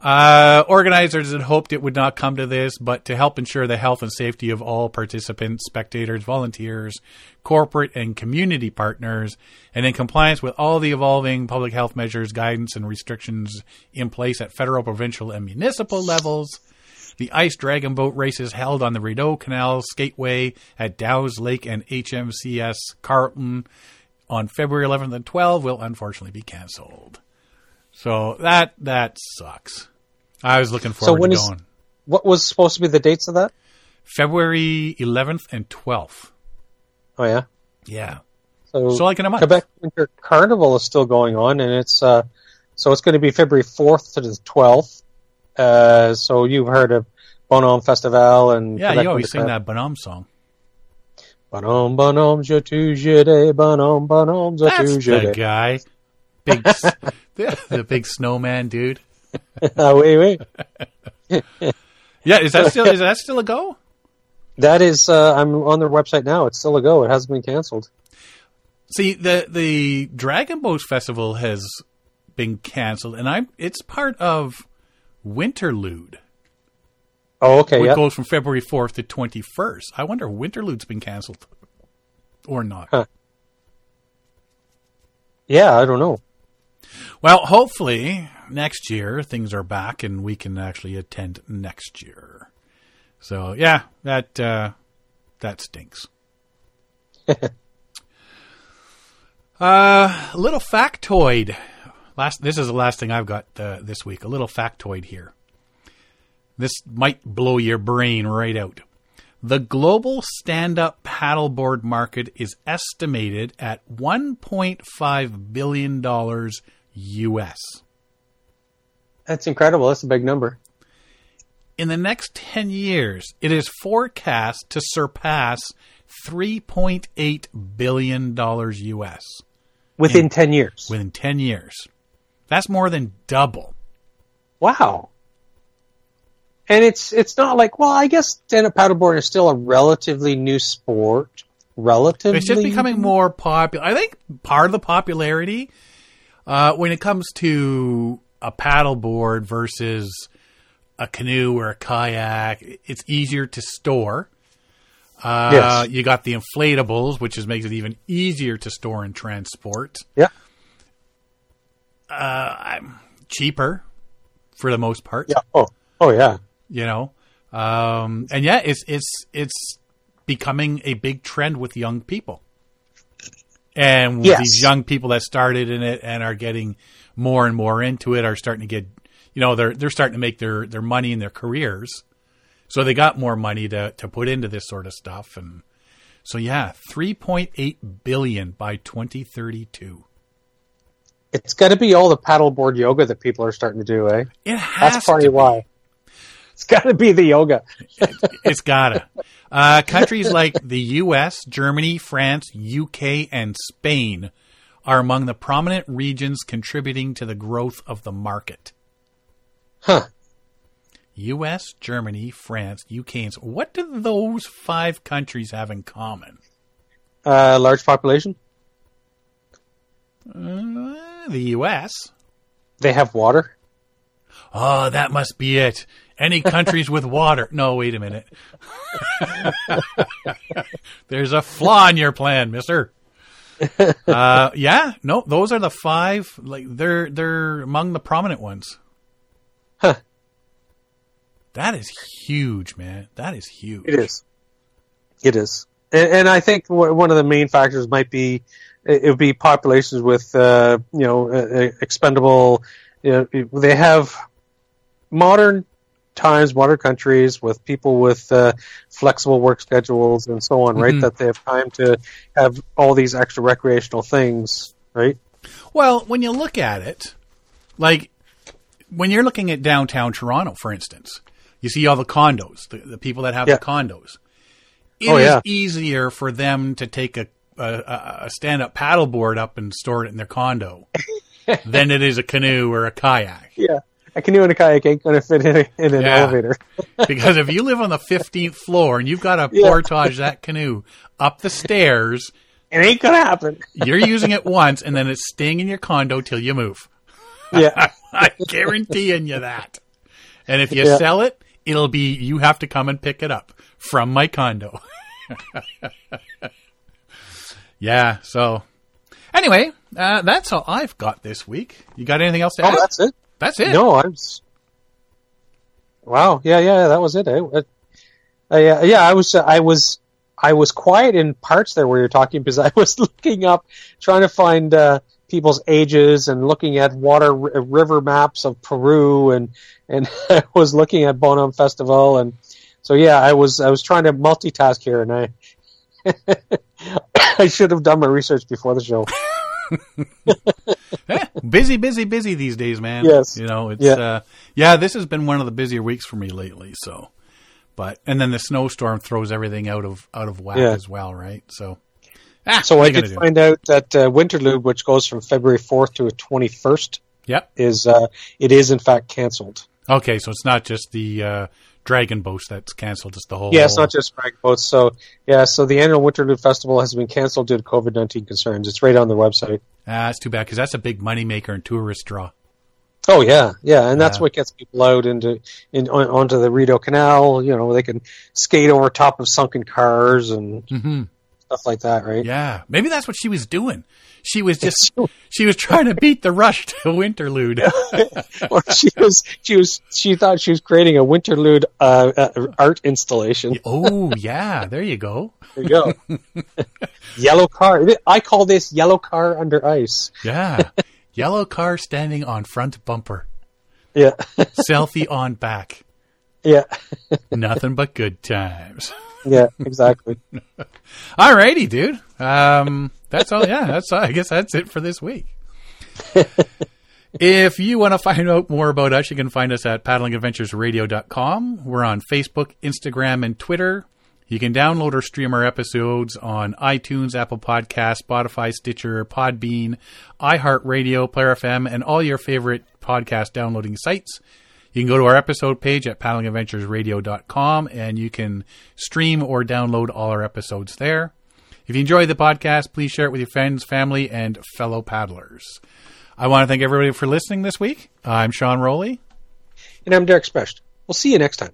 Uh, organizers had hoped it would not come to this, but to help ensure the health and safety of all participants, spectators, volunteers, corporate and community partners, and in compliance with all the evolving public health measures, guidance, and restrictions in place at federal, provincial, and municipal levels, the Ice Dragon Boat races held on the Rideau Canal Skateway at Dow's Lake and HMCS Carleton on February 11th and 12th will unfortunately be canceled. So that that sucks. I was looking forward when to is- going. What was supposed to be the dates of that? February 11th and 12th. Oh yeah. Yeah. So, So like in a month. Quebec Winter Carnival is still going on, and it's uh, so it's going to be February fourth to the twelfth. Uh, so you've heard of Bonhomme Festival and Yeah, Quebec you always Winter sing Carnival. that Bonhomme song. Bonhomme, bonhomme, je tu je de bonhomme, bonhomme, je That's the guy. Big, the, the big snowman dude. Ah, oui, oui. Yeah, is that still is that still a go? That is, uh, I'm on their website now. It's still a go. It hasn't been canceled. See, the the Dragon Boat Festival has been canceled, and I'm it's part of Winterlude, Oh, okay, which yeah. goes from February fourth to twenty first. I wonder if Winterlude's been canceled or not. Huh. Yeah, I don't know. Well, hopefully next year things are back and we can actually attend next year. So yeah, that uh, that stinks. uh, a little factoid. Last, this is the last thing I've got uh, this week. A little factoid here. This might blow your brain right out. The global stand-up paddleboard market is estimated at 1.5 billion dollars US. That's incredible. That's a big number. In the next 10 years, it is forecast to surpass 3.8 billion dollars US Within 10 years. within 10 years. That's more than double. Wow. And it's it's not like well, I guess stand-up paddleboarding is still a relatively new sport. Relatively, It's just becoming more popular. I think part of the popularity uh, when it comes to a paddleboard versus a canoe or a kayak, it's easier to store. Uh, Yes. You got the inflatables, which is makes it even easier to store and transport. Yeah, Cheaper, for the most part. yeah. Oh, oh yeah. You know, um, and yeah, it's it's it's becoming a big trend with young people. And Yes. these young people that started in it and are getting more and more into it are starting to get, you know, they're they're starting to make their their money in their careers, so they got more money to to put into this sort of stuff, and so yeah, three point eight billion by twenty thirty two. It's got to be all the paddleboard yoga that people are starting to do, eh? It has That's probably be. why. It's got to be the yoga. It's gotta. Uh, countries like the U.S., Germany, France, U.K., and Spain are among the prominent regions contributing to the growth of the market. Huh. U.S., Germany, France, U.K., and Spain. what do those five countries have in common? Uh, large population. Uh, the U.S. They have water. Oh, that must be it. Any countries with water? No, wait a minute. There's a flaw in your plan, Mister. Uh, yeah, no, those are the five. Like they're they're among the prominent ones. Huh. That is huge, man. That is huge. It is. It is, and, and I think one of the main factors might be it would be populations with uh, you know uh, expendable. You know, they have modern times, modern countries with people with uh, flexible work schedules and so on, right? Mhm. That they have time to have all these extra recreational things, right? Well, when you look at it, like when you're looking at downtown Toronto, for instance, you see all the condos, the, the people that have Yeah. the condos. It is Oh, yeah. easier for them to take a, a, a stand up paddleboard up and store it in their condo than it is a canoe or a kayak. Yeah. A canoe and a kayak ain't going to fit in, a, in an Yeah. elevator. Because if you live on the 15th floor and you've got to Yeah. portage that canoe up the stairs, It ain't going to happen. you're using it once and then it's staying in your condo till you move. Yeah. I'm guaranteeing you that. And if you Yeah. sell it, it'll be you have to come and pick it up from my condo. yeah. So anyway, uh, that's all I've got this week. You got anything else to add? Oh, add? that's it. That's it. No, I'm. Wow. Yeah, yeah, that was it. eh? Uh, yeah. I was, I was, I was quiet in parts there where you're talking because I was looking up, trying to find uh, people's ages and looking at water r- river maps of Peru and and I was looking at Bonhomme Festival and so yeah, I was I was trying to multitask here and I. I should have done my research before the show. Eh, busy, busy, busy these days, man. Yes. You know, it's Yeah. uh yeah, this has been one of the busier weeks for me lately, so but and then the snowstorm throws everything out of out of whack Yeah. as well, right? So ah, So I did find out that uh, Winterlude, which goes from February 4th to the 21st, Yep. is uh, it is in fact canceled. Okay, so it's not just the uh Dragon Boast that's canceled, it's the whole Yeah, it's not just Dragon boats. So yeah, so the annual Winterlude Festival has been canceled due to COVID 19 concerns. It's right on their website. Ah, that's too bad because that's a big moneymaker and tourist draw. Oh yeah, yeah, and that's Yeah. what gets people out into in on, onto the Rideau Canal. You know, they can skate over top of sunken cars and hmm stuff like that, right? Yeah, maybe that's what she was doing. She was just she was trying to beat the rush to Winterlude. or she was she was she thought she was creating a Winterlude uh, uh, art installation. oh yeah, there you go. There you go. yellow car. I call this yellow car under ice. Yeah, yellow car standing on front bumper, Yeah, selfie on back. Yeah, Nothing but good times. yeah. Exactly. Alrighty, dude. Um, that's all. Yeah, that's. All. I guess that's it for this week. if you want to find out more about us, you can find us at paddlingadventuresradio.com. We're on Facebook, Instagram, and Twitter. You can download or stream our episodes on iTunes, Apple Podcasts, Spotify, Stitcher, Podbean, iHeartRadio, Player FM, and all your favorite podcast downloading sites. You can go to our episode page at paddlingadventuresradio.com and you can stream or download all our episodes there. If you enjoy the podcast, please share it with your friends, family, and fellow paddlers. I want to thank everybody for listening this week. I'm Sean Rowley. And I'm Derek Specht. We'll see you next time.